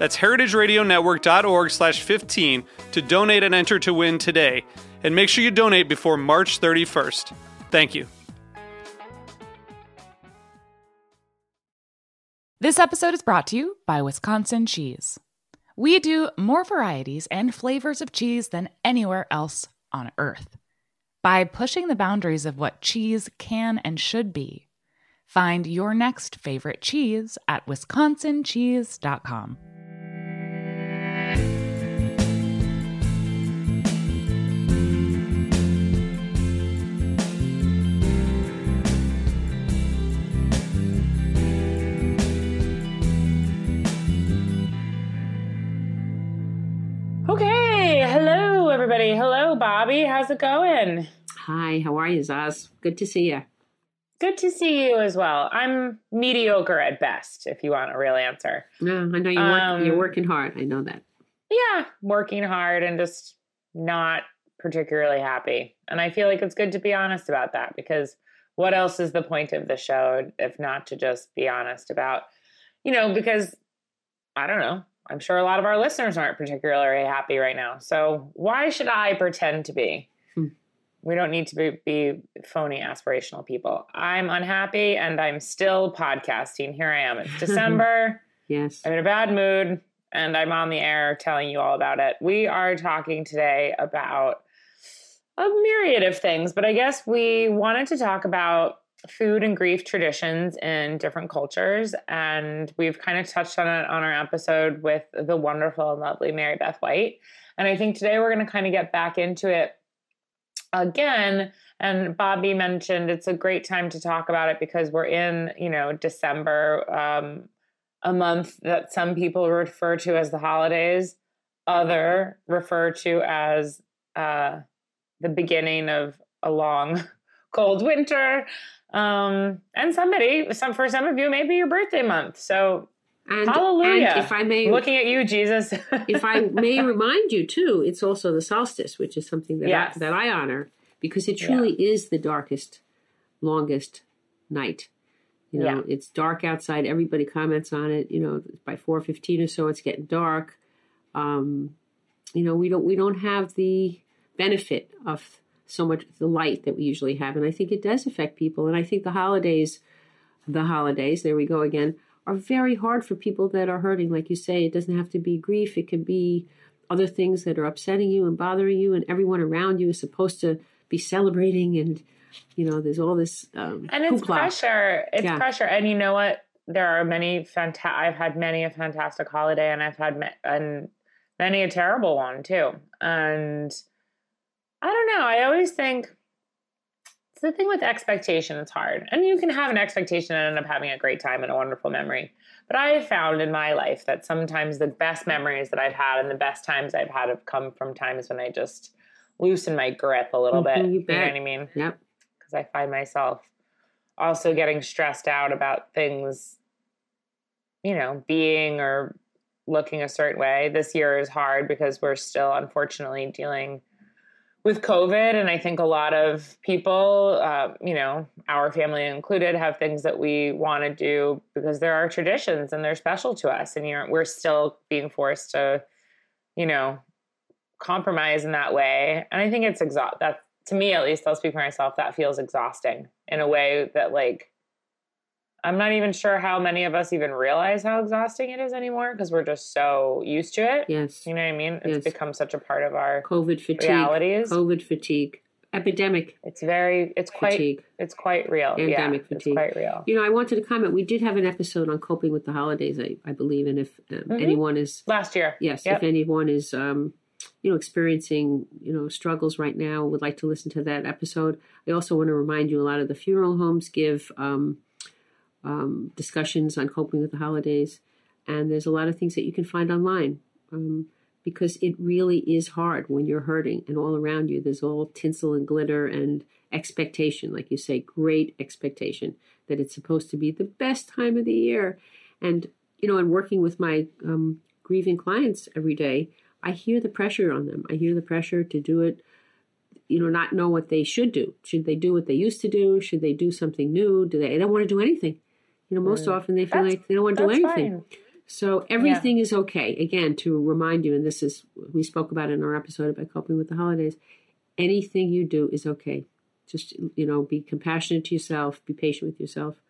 That's heritageradionetwork.org slash 15 to donate and enter to win today. And make sure you donate before March 31st. Thank you. This episode is brought to you by Wisconsin Cheese. We do more varieties and flavors of cheese than anywhere else on earth. By pushing the boundaries of what cheese can and should be, find your next favorite cheese at wisconsincheese.com. everybody. Hello, Bobby. How's it going? Hi, how are you, Zaz? Good to see you. Good to see you as well. I'm mediocre at best, if you want a real answer. No, I know you're, work, Um, you're working hard. I know that. Yeah, working hard and just not particularly happy. And I feel like it's good to be honest about that because what else is the point of the show if not to just be honest about, you know, because I don't know. I'm sure a lot of our listeners aren't particularly happy right now. So why should I pretend to be? Hmm. We don't need to be, be phony aspirational people. I'm unhappy and I'm still podcasting. Here I am. It's December. Yes. I'm in a bad mood and I'm on the air telling you all about it. We are talking today about a myriad of things, but I guess we wanted to talk about food and grief traditions in different cultures. And we've kind of touched on it on our episode with the wonderful and lovely Mary Beth White. And I think today we're going to kind of get back into it again. And Bobby mentioned it's a great time to talk about it because we're in, you know, December, um, a month that some people refer to as the holidays, other refer to as uh, the beginning of a long, cold winter. Um, and somebody, some for some of you, maybe your birthday month. So And, hallelujah! and if I may, looking at you, Jesus. if I may remind you too, it's also the solstice, which is something that Yes. I, that I honor because it truly is the darkest, longest night. You know, Yeah. it's dark outside. Everybody comments on it. You know, by four fifteen or so, it's getting dark. Um, you know, we don't we don't have the benefit of so much the light that we usually have, and I think it does affect people. And I think the holidays, the holidays, there we go again, are very hard for people that are hurting. Like you say, it doesn't have to be grief; it can be other things that are upsetting you and bothering you, and everyone around you is supposed to be celebrating and you know there's all this um and it's hoopla. pressure it's Yeah. pressure and you know what there are many fantastic i've had many a fantastic holiday and i've had ma- and many a terrible one too and i don't know i always think it's the thing with expectation it's hard and you can have an expectation and end up having a great time and a wonderful memory but i have found in my life that sometimes the best memories that i've had and the best times i've had have come from times when i just loosen my grip a little Mhm, bit you bet. you know what i mean yep because I find myself also getting stressed out about things, you know, being or looking a certain way. This year is hard because we're still unfortunately dealing with COVID. And I think a lot of people, uh, you know, our family included, have things that we want to do because there are traditions and they're special to us. And you're, we're still being forced to, you know, compromise in that way. And I think it's exhaust that to me at least, I'll speak for myself, that feels exhausting in a way that like I'm not even sure how many of us even realize how exhausting it is anymore because we're just so used to it. yes You know what I mean? It's Yes. become such a part of our covid fatigue realities. covid fatigue epidemic. It's very. It's quite. Fatigue. It's quite real. Endemic yeah, fatigue. It's quite real. You know, I wanted to comment. We did have an episode on coping with the holidays, I, I believe, and if um, Mhm. anyone is Last year. yes, Yep. if anyone is um, you know experiencing you know struggles right now, would like to listen to that episode. I also want to remind you, a lot of the funeral homes give um, um, discussions on coping with the holidays, and there's a lot of things that you can find online. Um, because it really is hard when you're hurting and all around you. There's all tinsel and glitter and expectation like you say great expectation that it's supposed to be the best time of the year. And you know and working with my um, grieving clients every day i hear the pressure on them. I hear the pressure to do it you know not know what they should do. Should they do what they used to do? Should they do something new? Do they, they don't want to do anything you know most Mm. often they feel That's- like they don't want to do anything fine. so everything is okay. Again, to remind you, and this is we spoke about in our episode about coping with the holidays. Anything you do is okay. Just you know, be compassionate to yourself, be patient with yourself.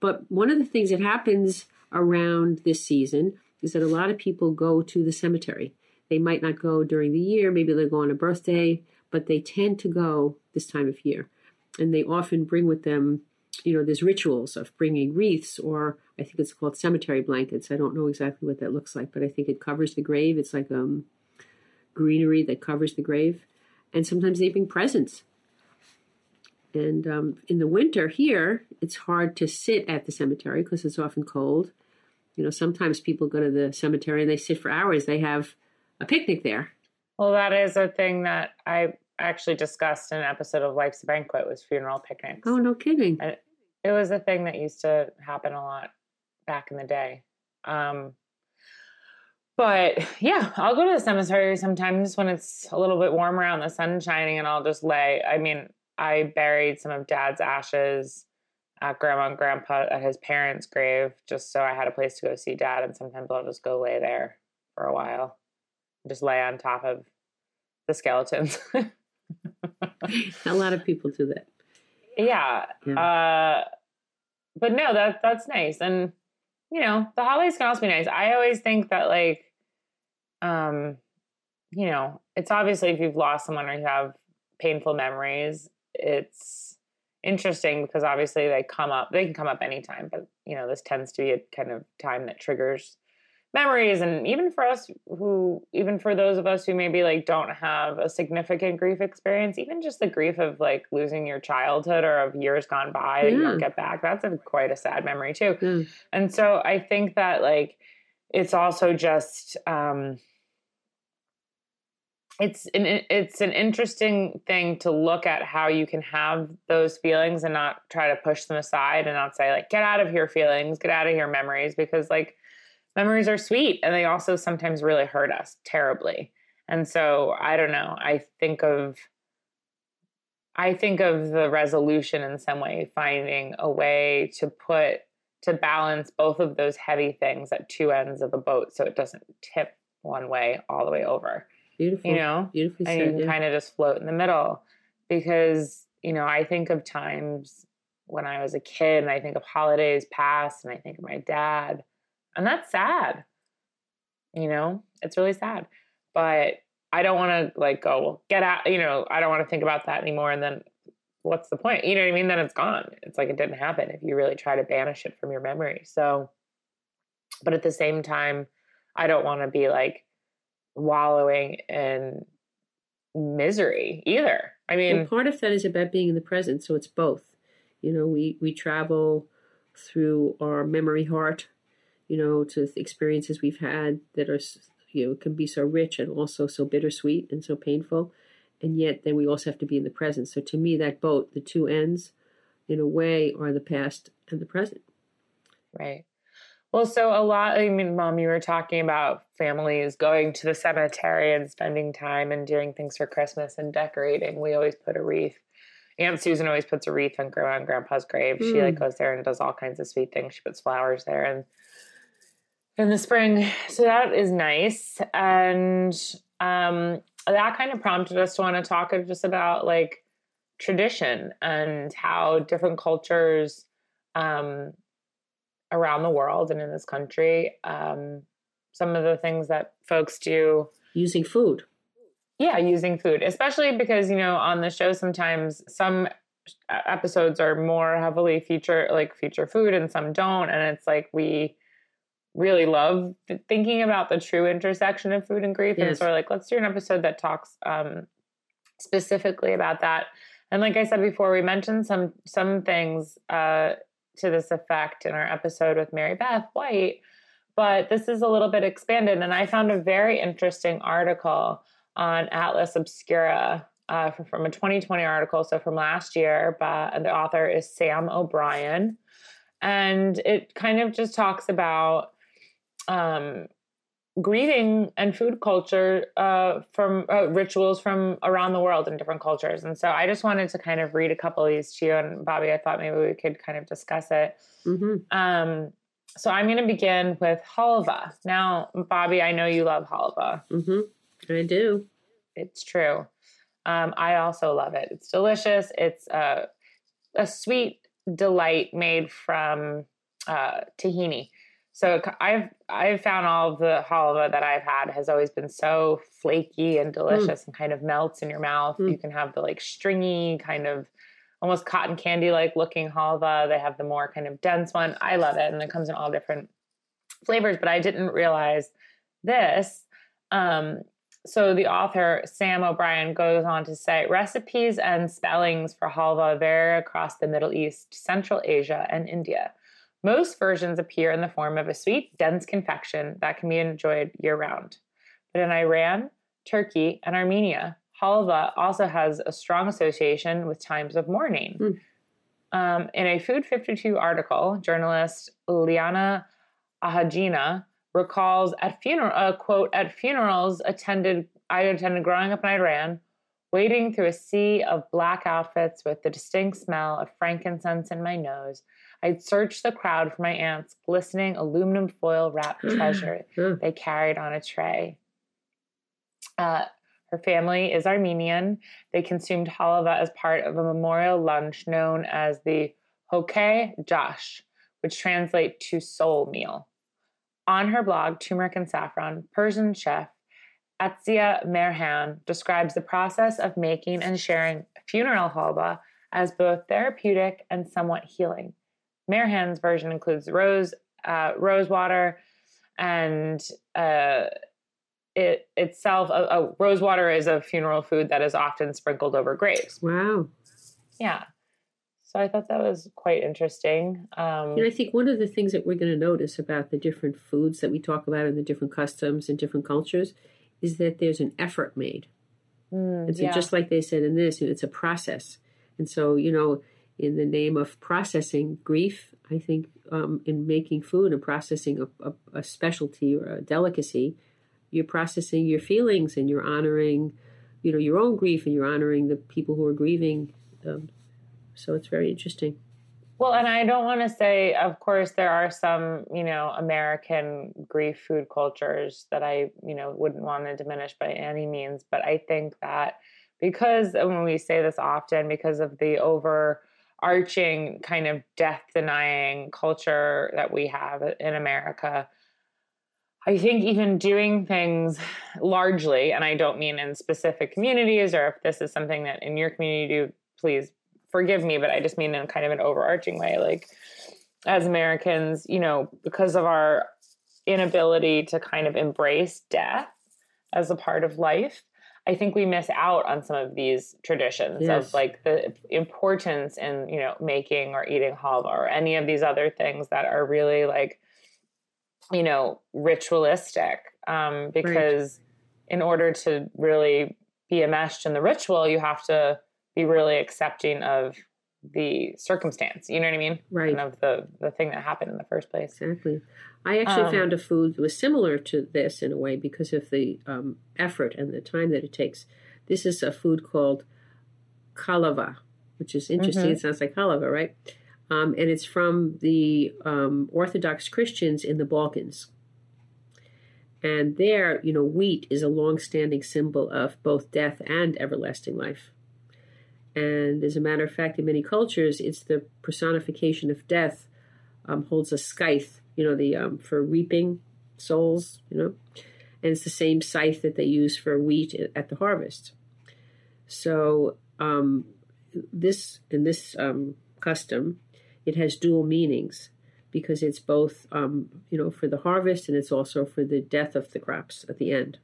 But one of the things that happens around this season is that a lot of people go to the cemetery. They might not go during the year, maybe they'll go on a birthday, but they tend to go this time of year. And they often bring with them you know, there's rituals of bringing wreaths, or I think it's called cemetery blankets. I don't know exactly what that looks like, but I think it covers the grave. It's like um, greenery that covers the grave. And sometimes they bring presents. And um, in the winter here, it's hard to sit at the cemetery because it's often cold. You know, sometimes people go to the cemetery and they sit for hours. They have a picnic there. Well, that is a thing that I actually discussed in an episode of Life's a Banquet was funeral picnics. Oh, no kidding. It was a thing that used to happen a lot back in the day. Um, but yeah, I'll go to the cemetery sometimes when it's a little bit warmer out and the sun's shining, and I'll just lay. I mean, I buried some of Dad's ashes at Grandma and Grandpa at his parents' grave just so I had a place to go see Dad, and sometimes I'll just go lay there for a while, just lay on top of the skeletons. a lot of people do that. yeah. Uh, but no, that that's nice, and you know, the holidays can also be nice. I always think that like, um, you know, it's obviously if you've lost someone or you have painful memories, it's interesting because obviously they come up. They can come up anytime, but you know, this tends to be a kind of time that triggers memories and even for us who even for those of us who maybe like don't have a significant grief experience even just the grief of like losing your childhood or of years gone by that you don't get back that's a quite a sad memory too Yeah. and so i think that like it's also just um it's an it's an interesting thing to look at how you can have those feelings and not try to push them aside and not say like get out of here feelings get out of here memories because like memories are sweet and they also sometimes really hurt us terribly and so i don't know i think of i think of the resolution in some way finding a way to put to balance both of those heavy things at two ends of a boat so it doesn't tip one way all the way over Beautiful. you know Beautifully and you can yeah. kind of just float in the middle because you know i think of times when i was a kid and i think of holidays past and i think of my dad and that's sad you know? It's really sad. But i don't want to like go well get out you know i don't want to think about that anymore and then what's the point? You know what i mean? Then it's gone. It's like it didn't happen if you really try to banish it from your memory. So but at the same time i don't want to be like wallowing in misery either. I mean, well, part of that is about being in the present, so it's both. You know, we we travel through our memory heart, you know, to experiences we've had that are, you know, can be so rich and also so bittersweet and so painful, and yet then we also have to be in the present. So to me, that boat, the two ends, in a way, are the past and the present. right. Well, so a lot, I mean, mom, you were talking about families going to the cemetery and spending time and doing things for Christmas and decorating. We always put a wreath. Aunt Susan always puts a wreath on grandma and grandpa's grave. She like Mm. goes there and does all kinds of sweet things. She puts flowers there and in the spring. So that is nice. And um that kind of prompted us to want to talk just about like tradition and how different cultures um around the world and in this country um some of the things that folks do Using food. yeah, using food, especially because, you know, on the show, sometimes some episodes are more heavily feature like feature food and some don't. And it's like we really love thinking about the true intersection of food and grief. Yes. And so, like, let's do an episode that talks um, specifically about that. And like I said before, we mentioned some some things uh, to this effect in our episode with Mary Beth White, but this is a little bit expanded. And I found a very interesting article on Atlas Obscura uh, from a 2020 article, so from last year. But the author is Sam O'Brien, and it kind of just talks about um, grieving and food culture uh, from uh, rituals from around the world in different cultures. And so I just wanted to kind of read a couple of these to you. And Bobby, I thought maybe we could kind of discuss it. Mm-hmm. Um, so I'm going to begin with halva. Now, Bobby, I know you love halva. Mm-hmm. I do. It's true. Um, I also love it. It's delicious. It's a, a sweet delight made from uh, tahini. So I've I've found all of the halva that I've had has always been so flaky and delicious mm. and kind of melts in your mouth. Mm. You can have the like stringy kind of almost cotton candy like looking halva. They have the more kind of dense one. I love it, and it comes in all different flavors. But I didn't realize this. Um, so the author Sam O'Brien goes on to say recipes and spellings for halva vary across the Middle East, Central Asia, and India. Most versions appear in the form of a sweet, dense confection that can be enjoyed year round. But in Iran, Turkey, and Armenia, halva also has a strong association with times of mourning. Mm. Um, in a Food 52 article, journalist Liana Ahajina recalls at funeral uh, quote at funerals attended I attended growing up in Iran, wading through a sea of black outfits with the distinct smell of frankincense in my nose I'd search the crowd for my aunt's glistening aluminum foil wrapped treasure they carried on a tray. Uh, her family is Armenian. They consumed halva as part of a memorial lunch known as the Hoke Jash, which translates to soul meal. On her blog, Turmeric and Saffron, Persian chef Azita Mehran describes the process of making and sharing funeral halva as both therapeutic and somewhat healing. Mehran's version includes rose uh, rose water and uh, it itself a, a rose water is a funeral food that is often sprinkled over graves. Wow. Yeah. So I thought that was quite interesting. Um, and I think one of the things that we're going to notice about the different foods that we talk about and the different customs and different cultures is that there's an effort made. Mm, and so, yeah. just like they said in this, it's a process. And so, you know, in the name of processing grief. I think um, in making food and processing a, a, a, specialty or a delicacy, you're processing your feelings and you're honoring, you know, your own grief and you're honoring the people who are grieving. Um, so it's very interesting. Well, and I don't want to say, of course, there are some, you know, American grief food cultures that I, you know, wouldn't want to diminish by any means. But I think that because, when we say this often, because of the over arching kind of death denying culture that we have in America. I think even doing things largely, and I don't mean in specific communities or if this is something that in your community do, please forgive me, but I just mean in kind of an overarching way. Like as Americans, you know, because of our inability to kind of embrace death as a part of life, I think we miss out on some of these traditions yes. of like the importance in, you know, making or eating halva or any of these other things that are really like, you know, ritualistic. Um, because right. in order to really be enmeshed in the ritual, you have to be really accepting of the circumstance. You know what I mean? Right. And of the the thing that happened in the first place. Exactly. I actually um, found a food that was similar to this in a way because of the um, effort and the time that it takes. This is a food called kalava, which is interesting. Mm-hmm. It sounds like halava, right? Um, and it's from the um, Orthodox Christians in the Balkans. And there, you know, wheat is a long-standing symbol of both death and everlasting life. And as a matter of fact, in many cultures, it's the personification of death um, holds a scythe you know, the um, for reaping souls, you know. and it's the same scythe that they use for wheat at the harvest. So um, this in this um, custom, it has dual meanings because it's both um, you know for the harvest and it's also for the death of the crops at the end.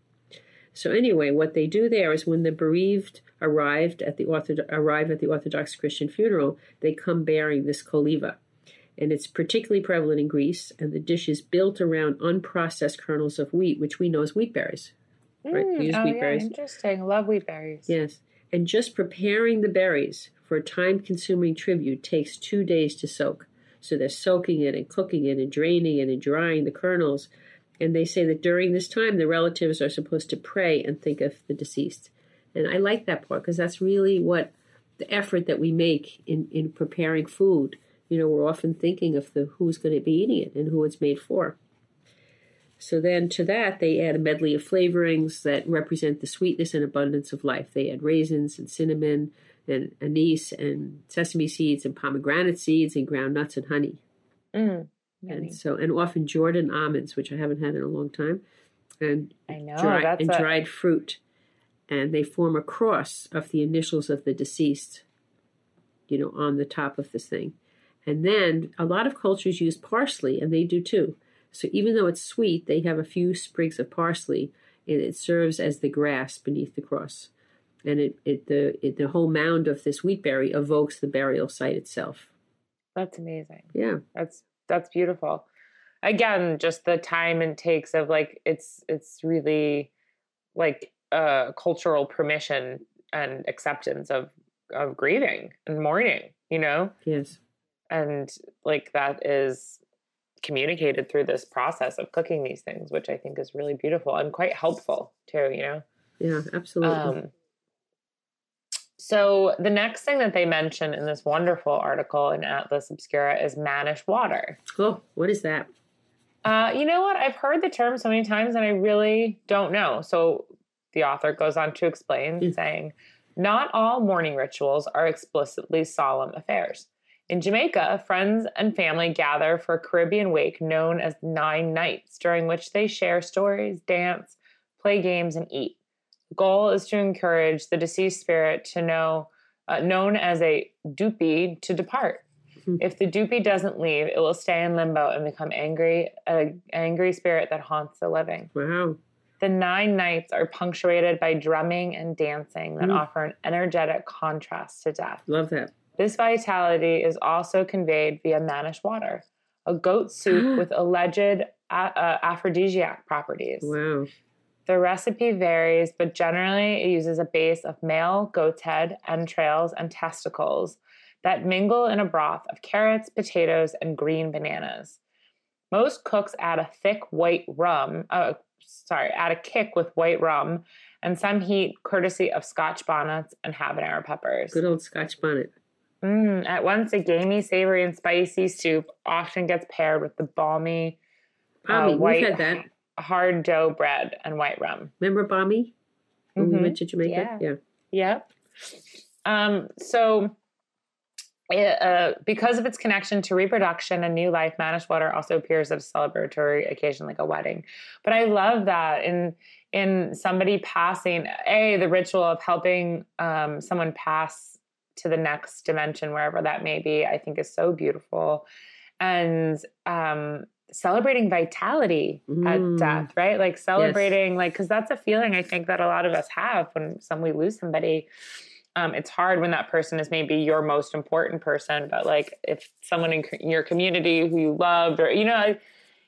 So anyway, what they do there is when the bereaved arrived at the Orthodox, arrive at the Orthodox Christian funeral, they come bearing this koliva. And it's particularly prevalent in Greece, and the dish is built around unprocessed kernels of wheat, which we know as wheat berries. Right? Mm, use oh, wheat yeah, berries. Interesting. Love wheat berries. Yes. And just preparing the berries for a time consuming tribute takes two days to soak. So they're soaking it and cooking it and draining it and drying the kernels. And they say that during this time, the relatives are supposed to pray and think of the deceased. And I like that part because that's really what the effort that we make in, in preparing food. You know, we're often thinking of the who's going to be eating it and who it's made for. So then to that, they add a medley of flavorings that represent the sweetness and abundance of life. They add raisins and cinnamon and anise and sesame seeds and pomegranate seeds and ground nuts and honey. Mm, and so, and often Jordan almonds, which I haven't had in a long time, and I know dry, and a... dried fruit and they form a cross of the initials of the deceased, you know, on the top of this thing. And then a lot of cultures use parsley, and they do too. So even though it's sweet, they have a few sprigs of parsley, and it serves as the grass beneath the cross. And it, it the it, the whole mound of this wheat berry evokes the burial site itself. That's amazing. Yeah, that's that's beautiful. Again, just the time and takes of like it's it's really like uh, cultural permission and acceptance of of grieving and mourning you know? Yes. And like that is communicated through this process of cooking these things which i think is really beautiful and quite helpful too you know? Yeah absolutely. Um, so the next thing that they mention in this wonderful article in atlas obscura is mannish water oh what is that uh, you know what i've heard the term so many times and i really don't know so the author goes on to explain, mm. saying, Not all mourning rituals are explicitly solemn affairs. In Jamaica, friends and family gather for a Caribbean wake known as Nine Nights, during which they share stories, dance, play games, and eat. Goal is to encourage the deceased spirit to know, uh, known as a duppy, to depart. Mm-hmm. If the duppy doesn't leave, it will stay in limbo and become angry, an angry spirit that haunts the living. Wow. The nine nights are punctuated by drumming and dancing that mm. offer an energetic contrast to death. Love that. This vitality is also conveyed via Mannish water, a goat soup with alleged uh, uh, aphrodisiac properties. Wow. The recipe varies, but generally it uses a base of male goat's head, entrails, and testicles that mingle in a broth of carrots, potatoes, and green bananas. Most cooks add a thick white rum, uh, sorry, add a kick with white rum and some heat courtesy of scotch bonnets and habanero peppers. Good old scotch bonnet. Mm, at once, a gamey, savory, and spicy soup often gets paired with the bammy, bammy. Uh, white, We've had that. Hard dough bread and white rum. Remember bammy when mm-hmm. we went to Jamaica? Yeah. Yeah. Yep. Um, so uh, because of its connection to reproduction and new life, Mannish water also appears at a celebratory occasion like a wedding. But I love that in in somebody passing a the ritual of helping um, someone pass to the next dimension, wherever that may be. I think is so beautiful, and um, celebrating vitality mm. at death, right? Like celebrating, yes. like because that's a feeling I think that a lot of us have when some we lose somebody um, it's hard when that person is maybe your most important person, but like if someone in your community who you loved, or you know,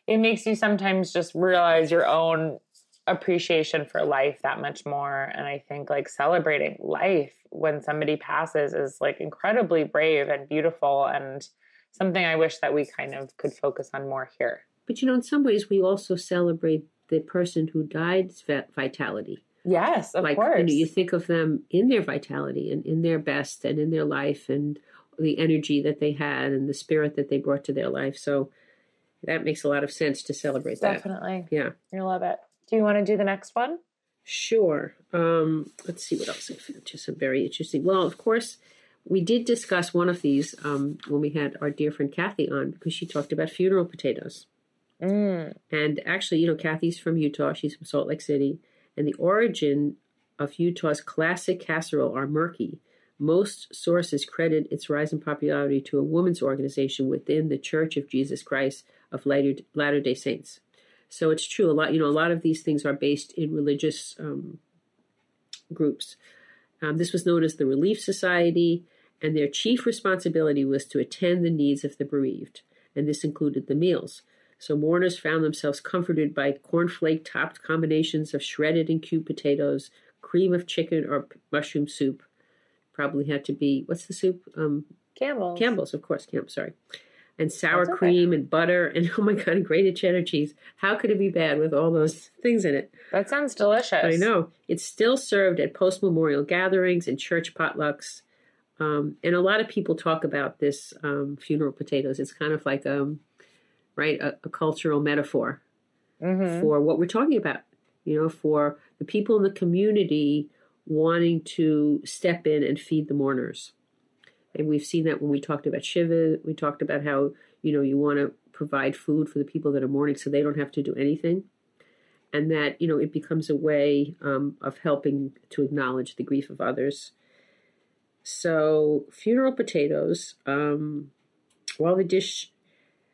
it makes you sometimes just realize your own appreciation for life that much more. And I think like celebrating life when somebody passes is like incredibly brave and beautiful and something I wish that we kind of could focus on more here. But you know, in some ways, we also celebrate the person who died's vitality. Yes, of like, course. You, know, you think of them in their vitality and in their best and in their life and the energy that they had and the spirit that they brought to their life. So that makes a lot of sense to celebrate Definitely. that. Yeah. You love it. Do you want to do the next one? Sure. Um, let's see what else I found. Just some very interesting. Well, of course, we did discuss one of these um, when we had our dear friend Kathy on because she talked about funeral potatoes. Mm. And actually, you know, Kathy's from Utah. She's from Salt Lake City. And the origin of Utah's classic casserole are murky. Most sources credit its rise in popularity to a women's organization within the Church of Jesus Christ of Latter day Saints. So it's true. A lot, you know, a lot of these things are based in religious um, groups. Um, this was known as the Relief Society, and their chief responsibility was to attend the needs of the bereaved, and this included the meals. So mourners found themselves comforted by cornflake topped combinations of shredded and cubed potatoes, cream of chicken or mushroom soup. Probably had to be what's the soup? Um, Campbell's. Campbell's, of course. Camp, sorry. And sour okay. cream and butter and oh my god, and grated cheddar cheese. How could it be bad with all those things in it? That sounds delicious. I know. It's still served at post memorial gatherings and church potlucks. Um, and a lot of people talk about this um, funeral potatoes. It's kind of like um, right a, a cultural metaphor hmm for what we're talking about. You know, for the people in the community wanting to step in and feed the mourners. And we've seen that when we talked about Shiva. We talked about how you know you want to provide food for the people that are mourning, so they don't have to do anything, and that you know it becomes a way um, of helping to acknowledge the grief of others. So funeral potatoes, um, while the dish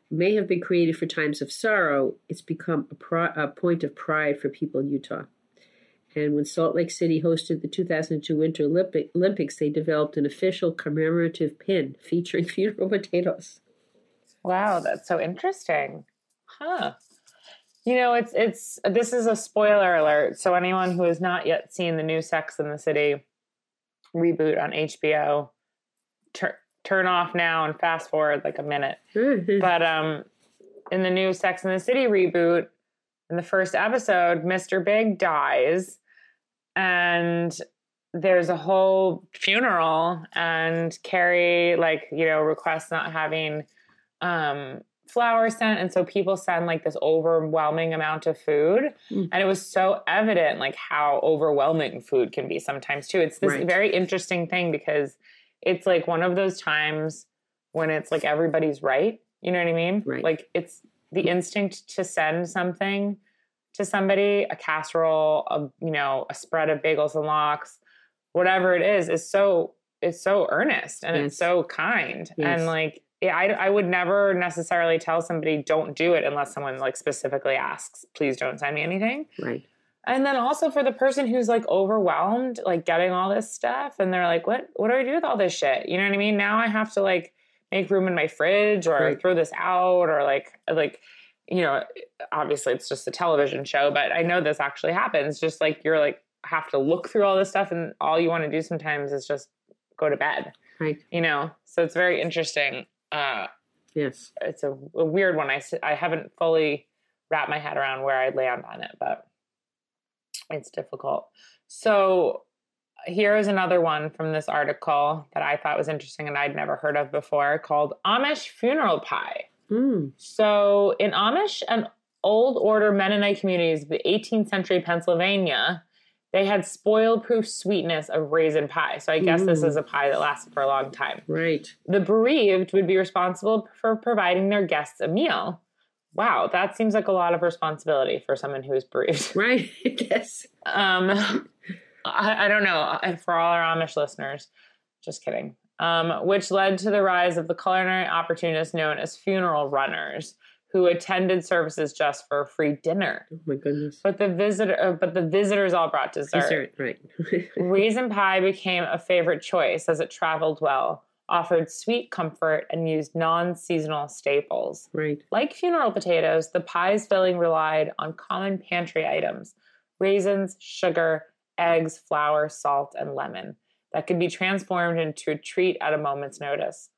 may have been created for times of sorrow, it's become a, pri- a point of pride for people in Utah. And when Salt Lake City hosted the 2002 Winter Olympic- Olympics, they developed an official commemorative pin featuring funeral potatoes. Wow, that's so interesting. Huh. You know, it's it's this is a spoiler alert. So anyone who has not yet seen the new Sex in the City reboot on HBO, tur- turn off now and fast forward like a minute. But um in the new Sex in the City reboot, in the first episode, Mr. Big dies and there's a whole funeral and Carrie like, you know, requests not having um flowers sent and so people send like this overwhelming amount of food Mm. and it was so evident like how overwhelming food can be sometimes too it's this Right. very interesting thing because it's like one of those times when it's like everybody's right you know what i mean Right. like it's the instinct to send something to somebody a casserole a you know a spread of bagels and lox whatever it is is so it's so earnest and Yes. it's so kind Yes. and like yeah, I, I would never necessarily tell somebody don't do it unless someone like specifically asks please don't send me anything right. and then also for the person who's like overwhelmed like getting all this stuff and they're like what what do i do with all this shit you know what i mean now i have to like make room in my fridge or Right. throw this out or like like you know obviously it's just a television show but i know this actually happens just like you're like have to look through all this stuff and all you want to do sometimes is just go to bed Right. you know so it's very interesting uh Yes. it's a, a weird one I I haven't fully wrapped my head around where i'd land on it but it's difficult so here's another one from this article that i thought was interesting and i'd never heard of before called amish funeral pie Mm. so in Amish and old order Mennonite communities of the 18th century Pennsylvania, they had spoil proof sweetness of raisin pie. So I guess this is a pie that lasted for a long time. Right. The bereaved would be responsible for providing their guests a meal. Wow, that seems like a lot of responsibility for someone who is bereaved. Right. yes. Um, I, I don't know. For all our Amish listeners, just kidding. Um, which led to the rise of the culinary opportunists known as funeral runners, who attended services just for a free dinner. Oh my goodness. But the visitor, uh, but the visitors all brought dessert. Dessert. Right. Raisin pie became a favorite choice as it traveled well, offered sweet comfort, and used non-seasonal staples. right. Like funeral potatoes, the pie's filling relied on common pantry items raisins, sugar, eggs, flour, salt, and lemon that could be transformed into a treat at a moment's notice.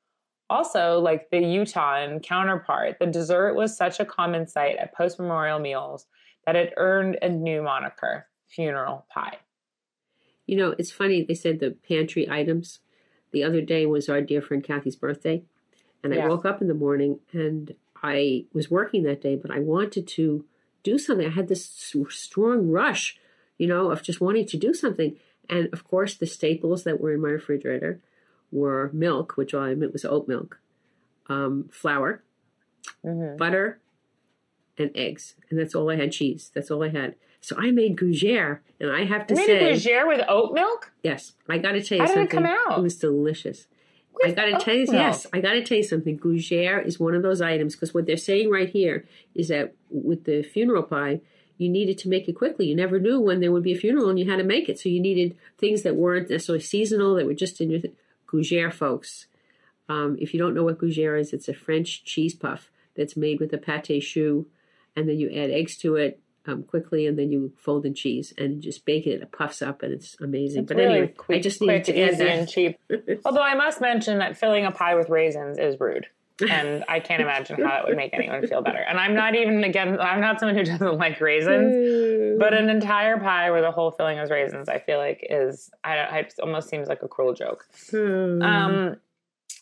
Also, like the Utahn counterpart, the dessert was such a common sight at post memorial meals that it earned a new moniker funeral pie. You know, it's funny. They said the pantry items. The other day was our dear friend Kathy's birthday, and I Yeah. woke up in the morning and I was working that day, but I wanted to do something. I had this strong rush, you know, of just wanting to do something. And of course, the staples that were in my refrigerator were milk, which all I meant was oat milk, um, flour, Mhm. butter, and eggs, and that's all I had. Cheese. That's all I had. So I made gougere, and I have to You say, made gougere with oat milk? yes, I got to tell you How did it something. come out? It was delicious. I got to tell you, milk? yes, I got to tell you something. Gougere is one of those items because what they're saying right here is that with the funeral pie, you needed to make it quickly. You never knew when there would be a funeral and you had to make it. So you needed things that weren't necessarily seasonal, that were just in your th- gougere, folks. Um, if you don't know what gougere is, it's a French cheese puff that's made with a pate choux, and then you add eggs to it um, quickly, and then you fold in cheese and just bake it. It puffs up, and it's amazing. It's but really anyway, quick, I just quick, needed to add easy, and that. cheap. Although I must mention that filling a pie with raisins is rude. And I can't imagine how that would make anyone feel better. And I'm not even again I'm not someone who doesn't like raisins, but an entire pie where the whole filling is raisins, I feel like is I don't it almost seems like a cruel joke. Hmm. Um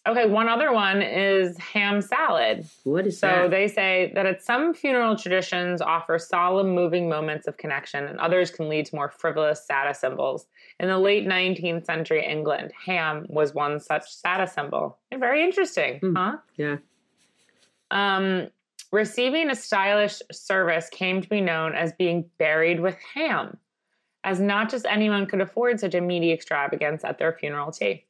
okay, one other one is ham salad. what is So that? they say that at some funeral traditions offer solemn, moving moments of connection, and others can lead to more frivolous status symbols. In the late 19th century England, ham was one such status symbol. Very interesting, Hmm. huh? yeah. Um, receiving a stylish service came to be known as being buried with ham, as not just anyone could afford such a meaty extravagance at their funeral tea.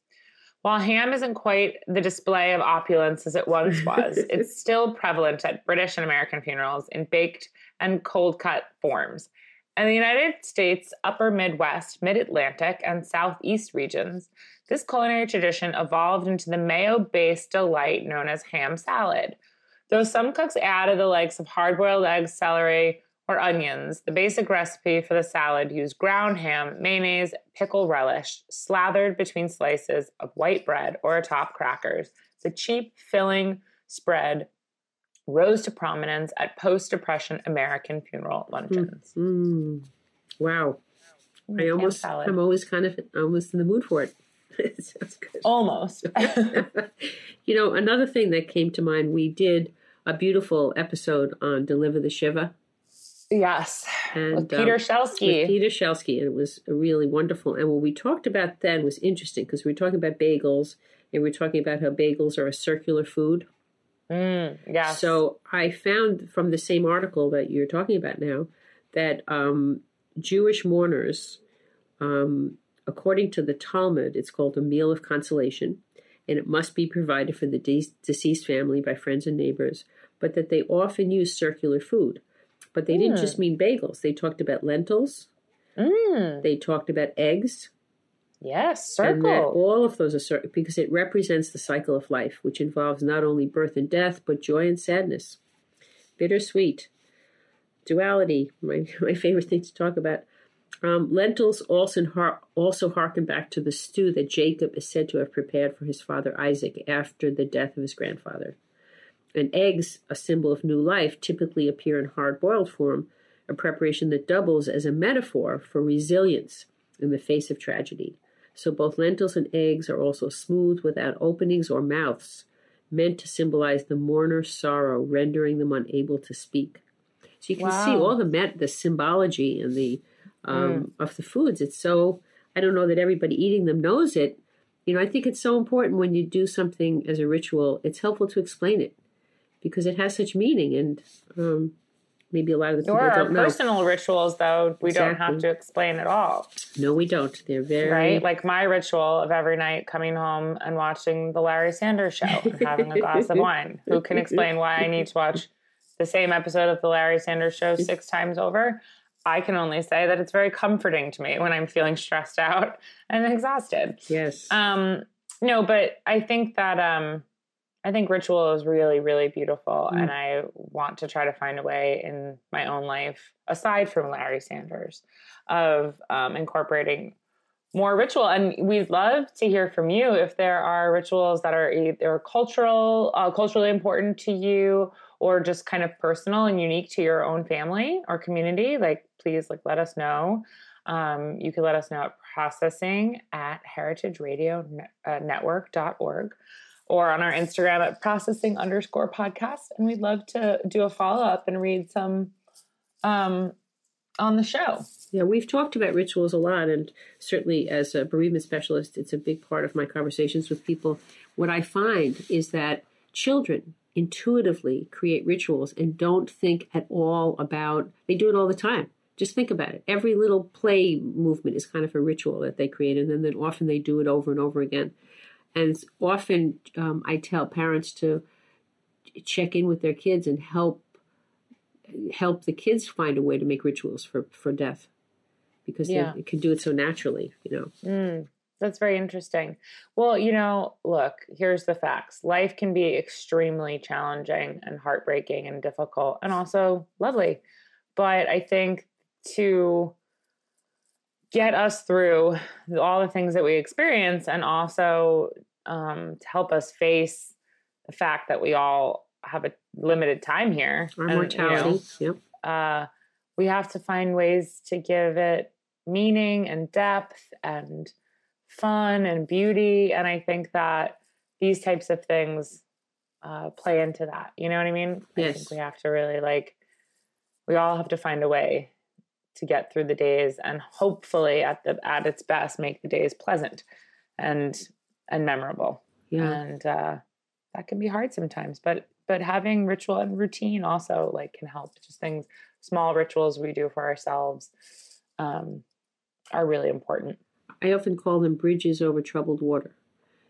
While ham isn't quite the display of opulence as it once was, it's still prevalent at British and American funerals in baked and cold cut forms. In the United States, upper Midwest, mid Atlantic, and Southeast regions, this culinary tradition evolved into the mayo based delight known as ham salad. Though some cooks added the likes of hard boiled eggs, celery, or onions, the basic recipe for the salad used ground ham, mayonnaise, pickle relish, slathered between slices of white bread or atop crackers. The cheap, filling spread rose to prominence at post Depression American funeral luncheons. Mm. Wow. I almost, salad. I'm always kind of almost in the mood for it. it sounds good. Almost. you know, another thing that came to mind, we did a beautiful episode on Deliver the Shiva. Yes. And, With Peter um, Shelsky. with Peter Shelsky, and it was really wonderful. And what we talked about then was interesting because we were talking about bagels, and we were talking about how bagels are a circular food. Mm, yes. So I found from the same article that you're talking about now that um, Jewish mourners, um, according to the Talmud, it's called a meal of consolation, and it must be provided for the de- deceased family by friends and neighbors, but that they often use circular food. But they didn't Hmm. just mean bagels. They talked about lentils. Mm, They talked about eggs. yes, circle. all of those are cir- because it represents the cycle of life, which involves not only birth and death, but joy and sadness. Bittersweet. Duality, my, my favorite thing to talk about. Um, lentils also, har- also harken back to the stew that Jacob is said to have prepared for his father Isaac after the death of his grandfather. And eggs, a symbol of new life, typically appear in hard boiled form, a preparation that doubles as a metaphor for resilience in the face of tragedy. So both lentils and eggs are also smooth without openings or mouths, meant to symbolize the mourner's sorrow, rendering them unable to speak. So you can see all the met- the symbology and the um, of the foods. It's so I don't know that everybody eating them knows it. You know, I think it's so important when you do something as a ritual. It's helpful to explain it because it has such meaning, and um, maybe a lot of the people Or don't know. personal rituals, though, we don't have to explain at all, No, we don't. They're very right? Like my ritual of every night coming home and watching the Larry Sanders Show and having a glass of wine. Who can explain why I need to watch the same episode of the Larry Sanders Show six times over? I can only say that it's very comforting to me when I'm feeling stressed out and exhausted. yes. Um, no, but I think that um, I think ritual is really, really beautiful, Mm. and I want to try to find a way in my own life, aside from Larry Sanders, of um, incorporating more ritual. And we'd love to hear from you if there are rituals that are either cultural, uh, culturally important to you, or just kind of personal and unique to your own family or community. Like, please, like, let us know. Um, you can let us know at processing at heritageradionetwork.org or on our Instagram at processing underscore podcast. And we'd love to do a follow up and read some um, on the show. Yeah, we've talked about rituals a lot, and certainly as a bereavement specialist, it's a big part of my conversations with people. What I find is that children intuitively create rituals and don't think at all about they do it all the time just think about it every little play movement is kind of a ritual that they create and then, then often they do it over and over again and often um, i tell parents to check in with their kids and help help the kids find a way to make rituals for for death because Yeah. they, they can do it so naturally you know Mm, that's very interesting. Well, you know, look, here's the facts. Life can be extremely challenging and heartbreaking and difficult and also lovely. But I think to get us through all the things that we experience and also um, to help us face the fact that we all have a limited time here. our and, you know, yep uh, we have to find ways to give it meaning and depth and fun and beauty. And I think that these types of things uh, play into that. You know what I mean? I Yes. think we have to really like, we all have to find a way to get through the days and hopefully at the at its best make the days pleasant and and memorable. Yeah. And uh, that can be hard sometimes but but having ritual and routine also like can help. Just things small rituals we do for ourselves um, are really important. I often call them bridges over troubled water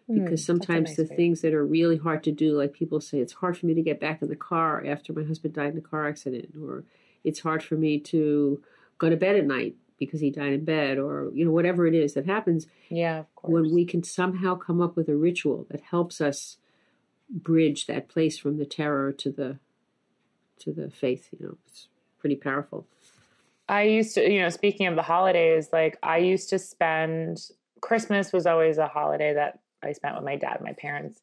Hmm, because sometimes nice the way. things that are really hard to do, like people say, it's hard for me to get back in the car after my husband died in a car accident, or it's hard for me to go to bed at night because he died in bed, or you know whatever it is that happens. yeah of course When we can somehow come up with a ritual that helps us bridge that place from the terror to the to the faith, you know, it's pretty powerful. I used to, you know, speaking of the holidays, like I used to spend Christmas was always a holiday that I spent with my dad. My parents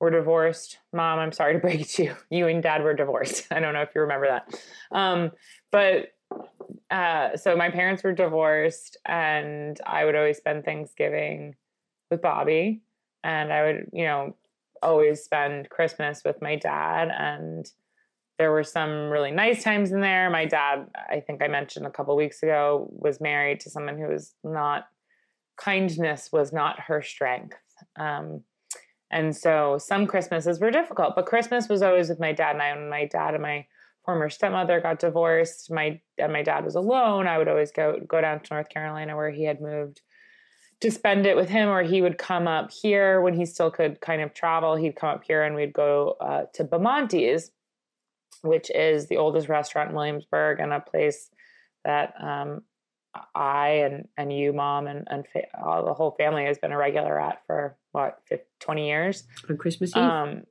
were divorced. Mom, I'm sorry to break it to you. You and dad were divorced. I don't know if you remember that. Um, but uh, so my parents were divorced, and I would always spend Thanksgiving with Bobby, and I would, you know, always spend Christmas with my dad and there were some really nice times in there. My dad, I think I mentioned a couple weeks ago, was married to someone who was not kindness was not her strength. Um, and so some Christmases were difficult, but Christmas was always with my dad and I. And my dad and my former stepmother got divorced, my and my dad was alone. I would always go go down to North Carolina where he had moved to spend it with him, or he would come up here when he still could kind of travel. He'd come up here and we'd go uh, to Bamonte's, which is the oldest restaurant in Williamsburg and a place that um, I and and you, mom, and and fa- all the whole family has been a regular at for what 50, 20 years. On Christmas Eve, Um,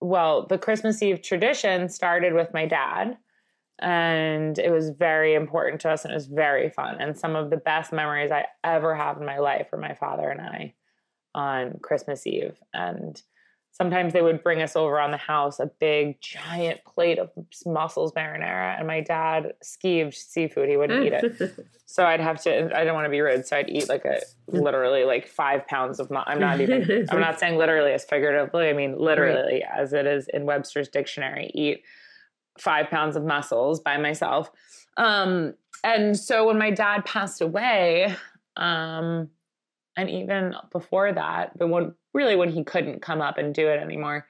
well, the Christmas Eve tradition started with my dad, and it was very important to us, and it was very fun. And some of the best memories I ever have in my life were my father and I on Christmas Eve. And sometimes they would bring us over on the house a big, giant plate of mussels marinara, and my dad skeeved seafood; he wouldn't eat it. So I'd have to. I don't want to be rude, so I'd eat like a literally like five pounds of. mu- I'm not even. I'm not saying literally as figuratively. I mean literally as it is in Webster's dictionary. Eat five pounds of mussels by myself. Um, and so when my dad passed away, um, and even before that, but when really when he couldn't come up and do it anymore,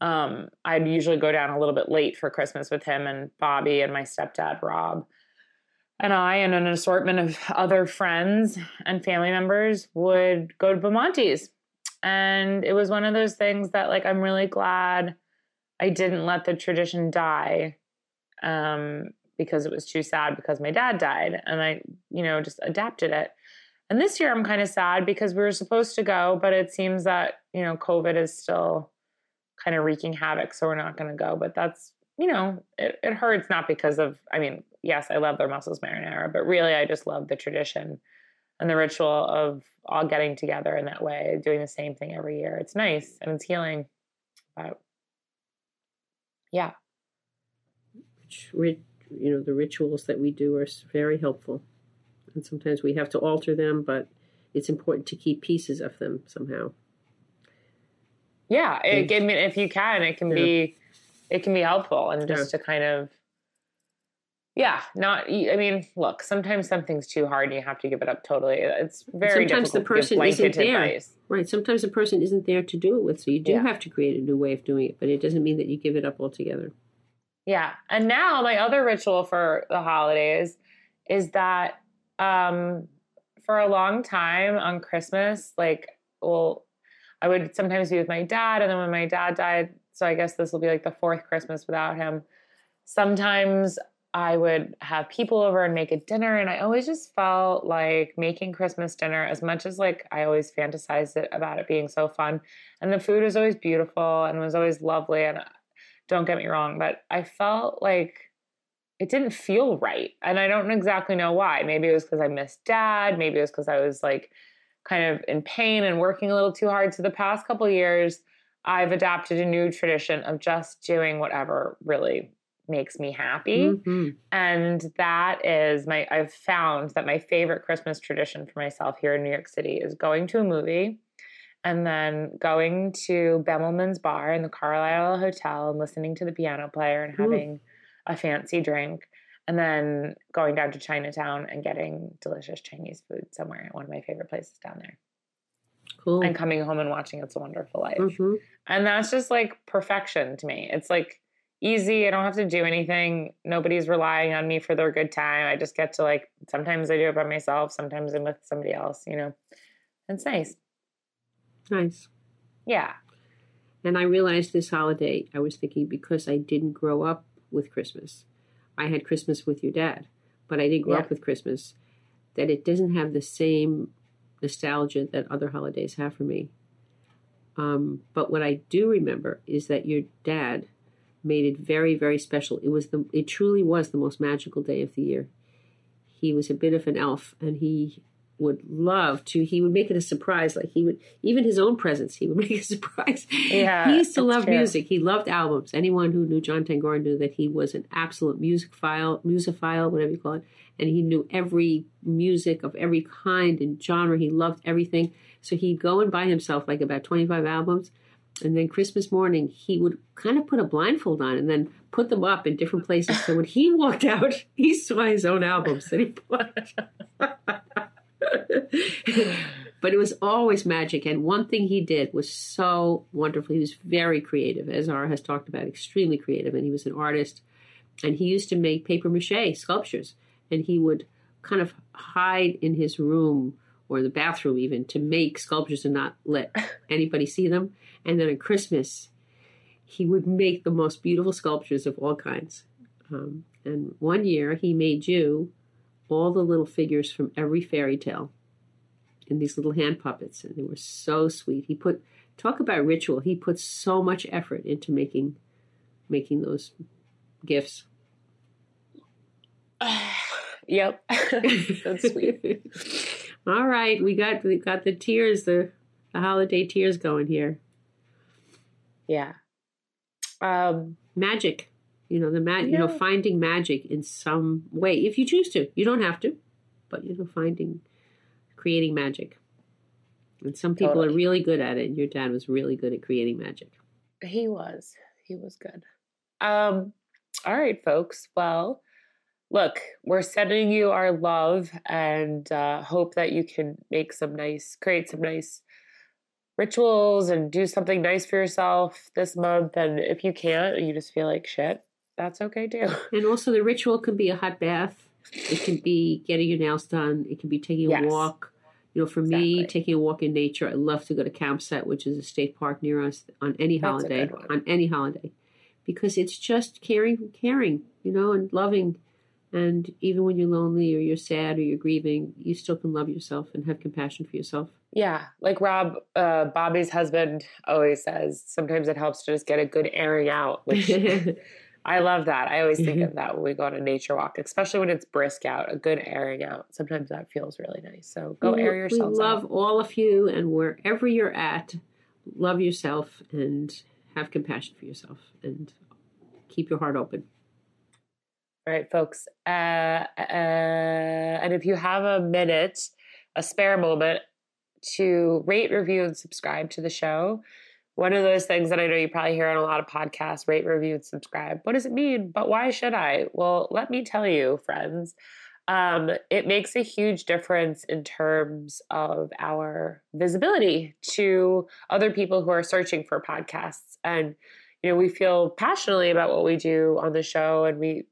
um, I'd usually go down a little bit late for Christmas with him and Bobby and my stepdad Rob. And I and an assortment of other friends and family members would go to Bamonte's. And it was one of those things that like I'm really glad I didn't let the tradition die. Um, because it was too sad because my dad died and I, you know, just adapted it. And this year I'm kind of sad because we were supposed to go, but it seems that, you know, COVID is still kind of wreaking havoc. So we're not going to go. But that's, you know, it, it hurts not because of, I mean, yes, I love their mussels marinara, but really I just love the tradition and the ritual of all getting together in that way, doing the same thing every year. It's nice and it's healing. But yeah. which you know the rituals that we do are very helpful and sometimes we have to alter them but it's important to keep pieces of them somehow Yeah, it, I mean, if you can, it can Yeah. be, it can be helpful, and just to kind of Yeah, not. I mean, look. Sometimes something's too hard, and you have to give it up totally. It's very Sometimes the difficult to give person isn't there. advice. Right. Sometimes the person isn't there to do it with, so you do Yeah. have to create a new way of doing it. But it doesn't mean that you give it up altogether. Yeah. And now my other ritual for the holidays is that um for a long time on Christmas, like well, I would sometimes be with my dad and then when my dad died, so I guess this will be like the fourth Christmas without him. Sometimes I would have people over and make a dinner and I always just felt like making Christmas dinner as much as like I always fantasized it about it being so fun and the food was always beautiful and was always lovely and don't get me wrong, but I felt like it didn't feel right. And I don't exactly know why. Maybe it was because I missed dad. Maybe it was because I was like kind of in pain and working a little too hard. So the past couple years, I've adapted a new tradition of just doing whatever really makes me happy. Mhm. And that is my, I've found that my favorite Christmas tradition for myself here in New York City is going to a movie and then going to Bemelman's Bar in the Carlyle Hotel and listening to the piano player and Ooh. A fancy drink. And then going down to Chinatown and getting delicious Chinese food somewhere at one of my favorite places down there. Cool. And coming home and watching It's a Wonderful Life. Mhm. And that's just like perfection to me. It's like easy. I don't have to do anything. Nobody's relying on me for their good time. I just get to like, sometimes I do it by myself, sometimes I'm with somebody else, you know. It's nice. Nice. Yeah. And I realized this holiday, I was thinking because I didn't grow up with Christmas, I had Christmas with your dad, but I didn't grow Yeah. up with Christmas, that it doesn't have the same nostalgia that other holidays have for me. Um, but what I do remember is that your dad made it very, very special. It was the, it truly was the most magical day of the year. He was a bit of an elf, and he would love to. He would make it a surprise. Like he would, even his own presence, he would make a surprise. Yeah, he used to love true. music. He loved albums. Anyone who knew John Tangora knew that he was an absolute music file, musophile, whatever you call it. And he knew every music of every kind and genre. He loved everything. So he'd go and buy himself like about 25 albums. And then Christmas morning, he would kind of put a blindfold on and then put them up in different places. So when he walked out, he saw his own albums that he bought. but it was always magic. And one thing he did was so wonderful. He was very creative, as Ara has talked about, extremely creative. And he was an artist. And he used to make paper mache sculptures. And he would kind of hide in his room or the bathroom even to make sculptures and not let anybody see them. And then on Christmas, he would make the most beautiful sculptures of all kinds. Um, and one year, he made you all the little figures from every fairy tale in these little hand puppets, and they were so sweet. He put talk about ritual. He put so much effort into making making those gifts. Yep. That's sweet. all right, we got we got the tears, the the holiday tears going here. Yeah. Um, Magic, you know the mag. You know, finding magic in some way if you choose to. You don't have to, but you know, finding, creating magic. And some people are really good at it. And your dad was really good at creating magic. he was. He was good. Um, all right, folks. Well, look, we're sending you our love and uh, hope that you can make some nice, create some nice rituals and do something nice for yourself this month. And if you can't, and you just feel like shit, that's okay too. And also, the ritual can be a hot bath. It can be getting your nails done. It can be taking Yes. a walk. You know, for me, taking a walk in nature. I love to go to Caumsett, which is a state park near us, on any That's holiday. On any holiday, because it's just caring, caring, you know, and loving. And even when you're lonely or you're sad or you're grieving, you still can love yourself and have compassion for yourself. Yeah, like Rob, uh, Bobby's husband always says, sometimes it helps to just get a good airing out, which I love that. I always think of that when we go on a nature walk, especially when it's brisk out, a good airing out. Sometimes that feels really nice. So go we, air yourselves We love out. all of you, and wherever you're at, love yourself and have compassion for yourself, and keep your heart open. All right, folks. Uh, uh, and if you have a minute, a spare moment to rate, review, and subscribe to the show, one of those things that I know you probably hear on a lot of podcasts rate, review, and subscribe. What does it mean? But why should I? Well, let me tell you, friends. Um, it makes a huge difference in terms of our visibility to other people who are searching for podcasts. And, you know, we feel passionately about what we do on the show, and we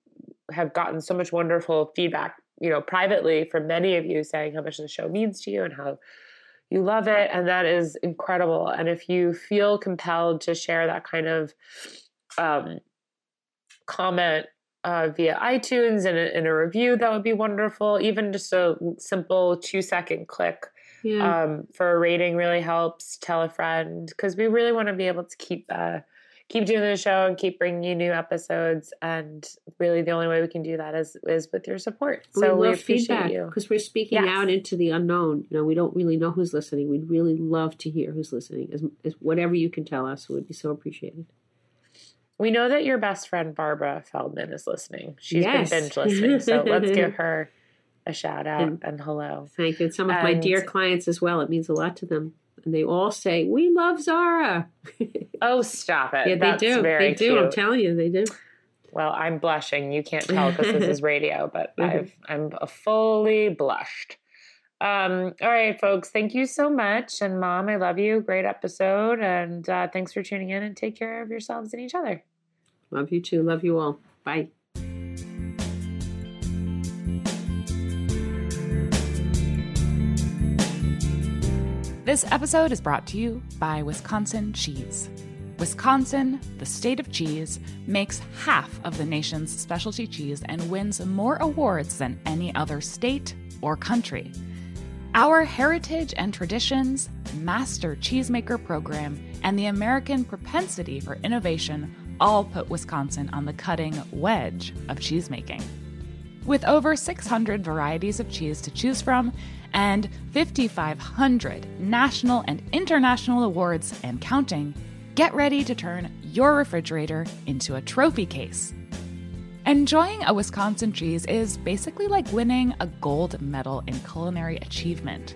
have gotten so much wonderful feedback, you know, privately from many of you saying how much the show means to you and how you love it and that is incredible and if you feel compelled to share that kind of um, comment uh, via itunes and a, in a review that would be wonderful. Even just a simple two second click yeah. um, for a rating really helps. Tell a friend because we really want to be able to keep uh, keep doing the show and keep bringing you new episodes. And really, the only way we can do that is is with your support. So we, we appreciate you because we're speaking yes. out into the unknown. You know, we don't really know who's listening. We'd really love to hear who's listening. As, as whatever you can tell us would be so appreciated. We know that your best friend Barbara Feldman is listening. She's yes. been binge listening, so let's give her a shout out and, and hello. Thank you. And some of and, my dear clients as well. It means a lot to them and they all say, "We love Zara." oh, stop it! Yeah, That's they do. they do. Cute. I'm telling you, they do. Well, I'm blushing. You can't tell because this is radio, but I've I'm fully blushed. Um, all right, folks. Thank you so much, and Mom, I love you. Great episode, and uh, thanks for tuning in. And take care of yourselves and each other. Love you too. Love you all. Bye. This episode is brought to you by Wisconsin Cheese. Wisconsin, the state of cheese, makes half of the nation's specialty cheese and wins more awards than any other state or country. Our heritage and traditions, master cheesemaker program, and the American propensity for innovation all put Wisconsin on the cutting wedge of cheesemaking. With over 600 varieties of cheese to choose from and 5,500 national and international awards and counting, get ready to turn your refrigerator into a trophy case. Enjoying a Wisconsin cheese is basically like winning a gold medal in culinary achievement.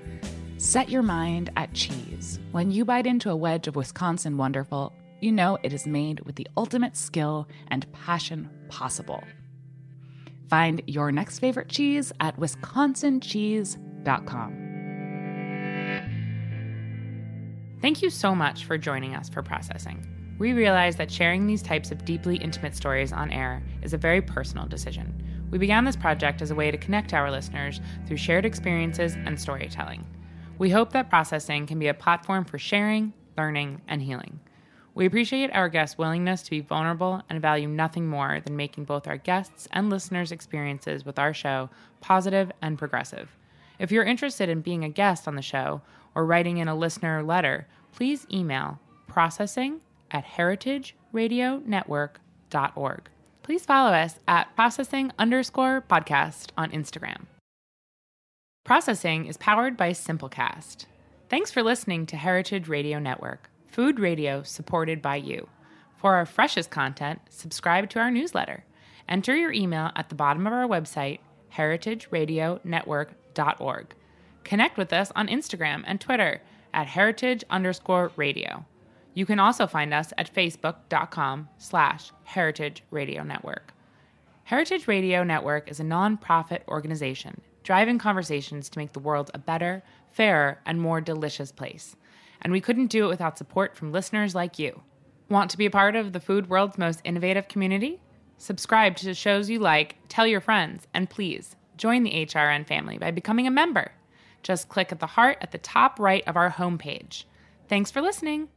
Set your mind at cheese. When you bite into a wedge of Wisconsin Wonderful, you know it is made with the ultimate skill and passion possible. Find your next favorite cheese at wisconsincheese.com. Thank you so much for joining us for processing. We realize that sharing these types of deeply intimate stories on air is a very personal decision. We began this project as a way to connect our listeners through shared experiences and storytelling. We hope that processing can be a platform for sharing, learning, and healing. We appreciate our guests' willingness to be vulnerable and value nothing more than making both our guests' and listeners' experiences with our show positive and progressive. If you're interested in being a guest on the show or writing in a listener letter, please email processing at heritageradionetwork.org. Please follow us at processing underscore podcast on Instagram. Processing is powered by Simplecast. Thanks for listening to Heritage Radio Network food radio supported by you. For our freshest content, subscribe to our newsletter. Enter your email at the bottom of our website, heritageradionetwork.org. Connect with us on Instagram and Twitter at heritage underscore radio. You can also find us at facebook.com slash heritage radio network. Heritage Radio Network is a nonprofit organization driving conversations to make the world a better, fairer, and more delicious place and we couldn't do it without support from listeners like you. Want to be a part of the food world's most innovative community? Subscribe to the shows you like, tell your friends, and please join the HRN family by becoming a member. Just click at the heart at the top right of our homepage. Thanks for listening.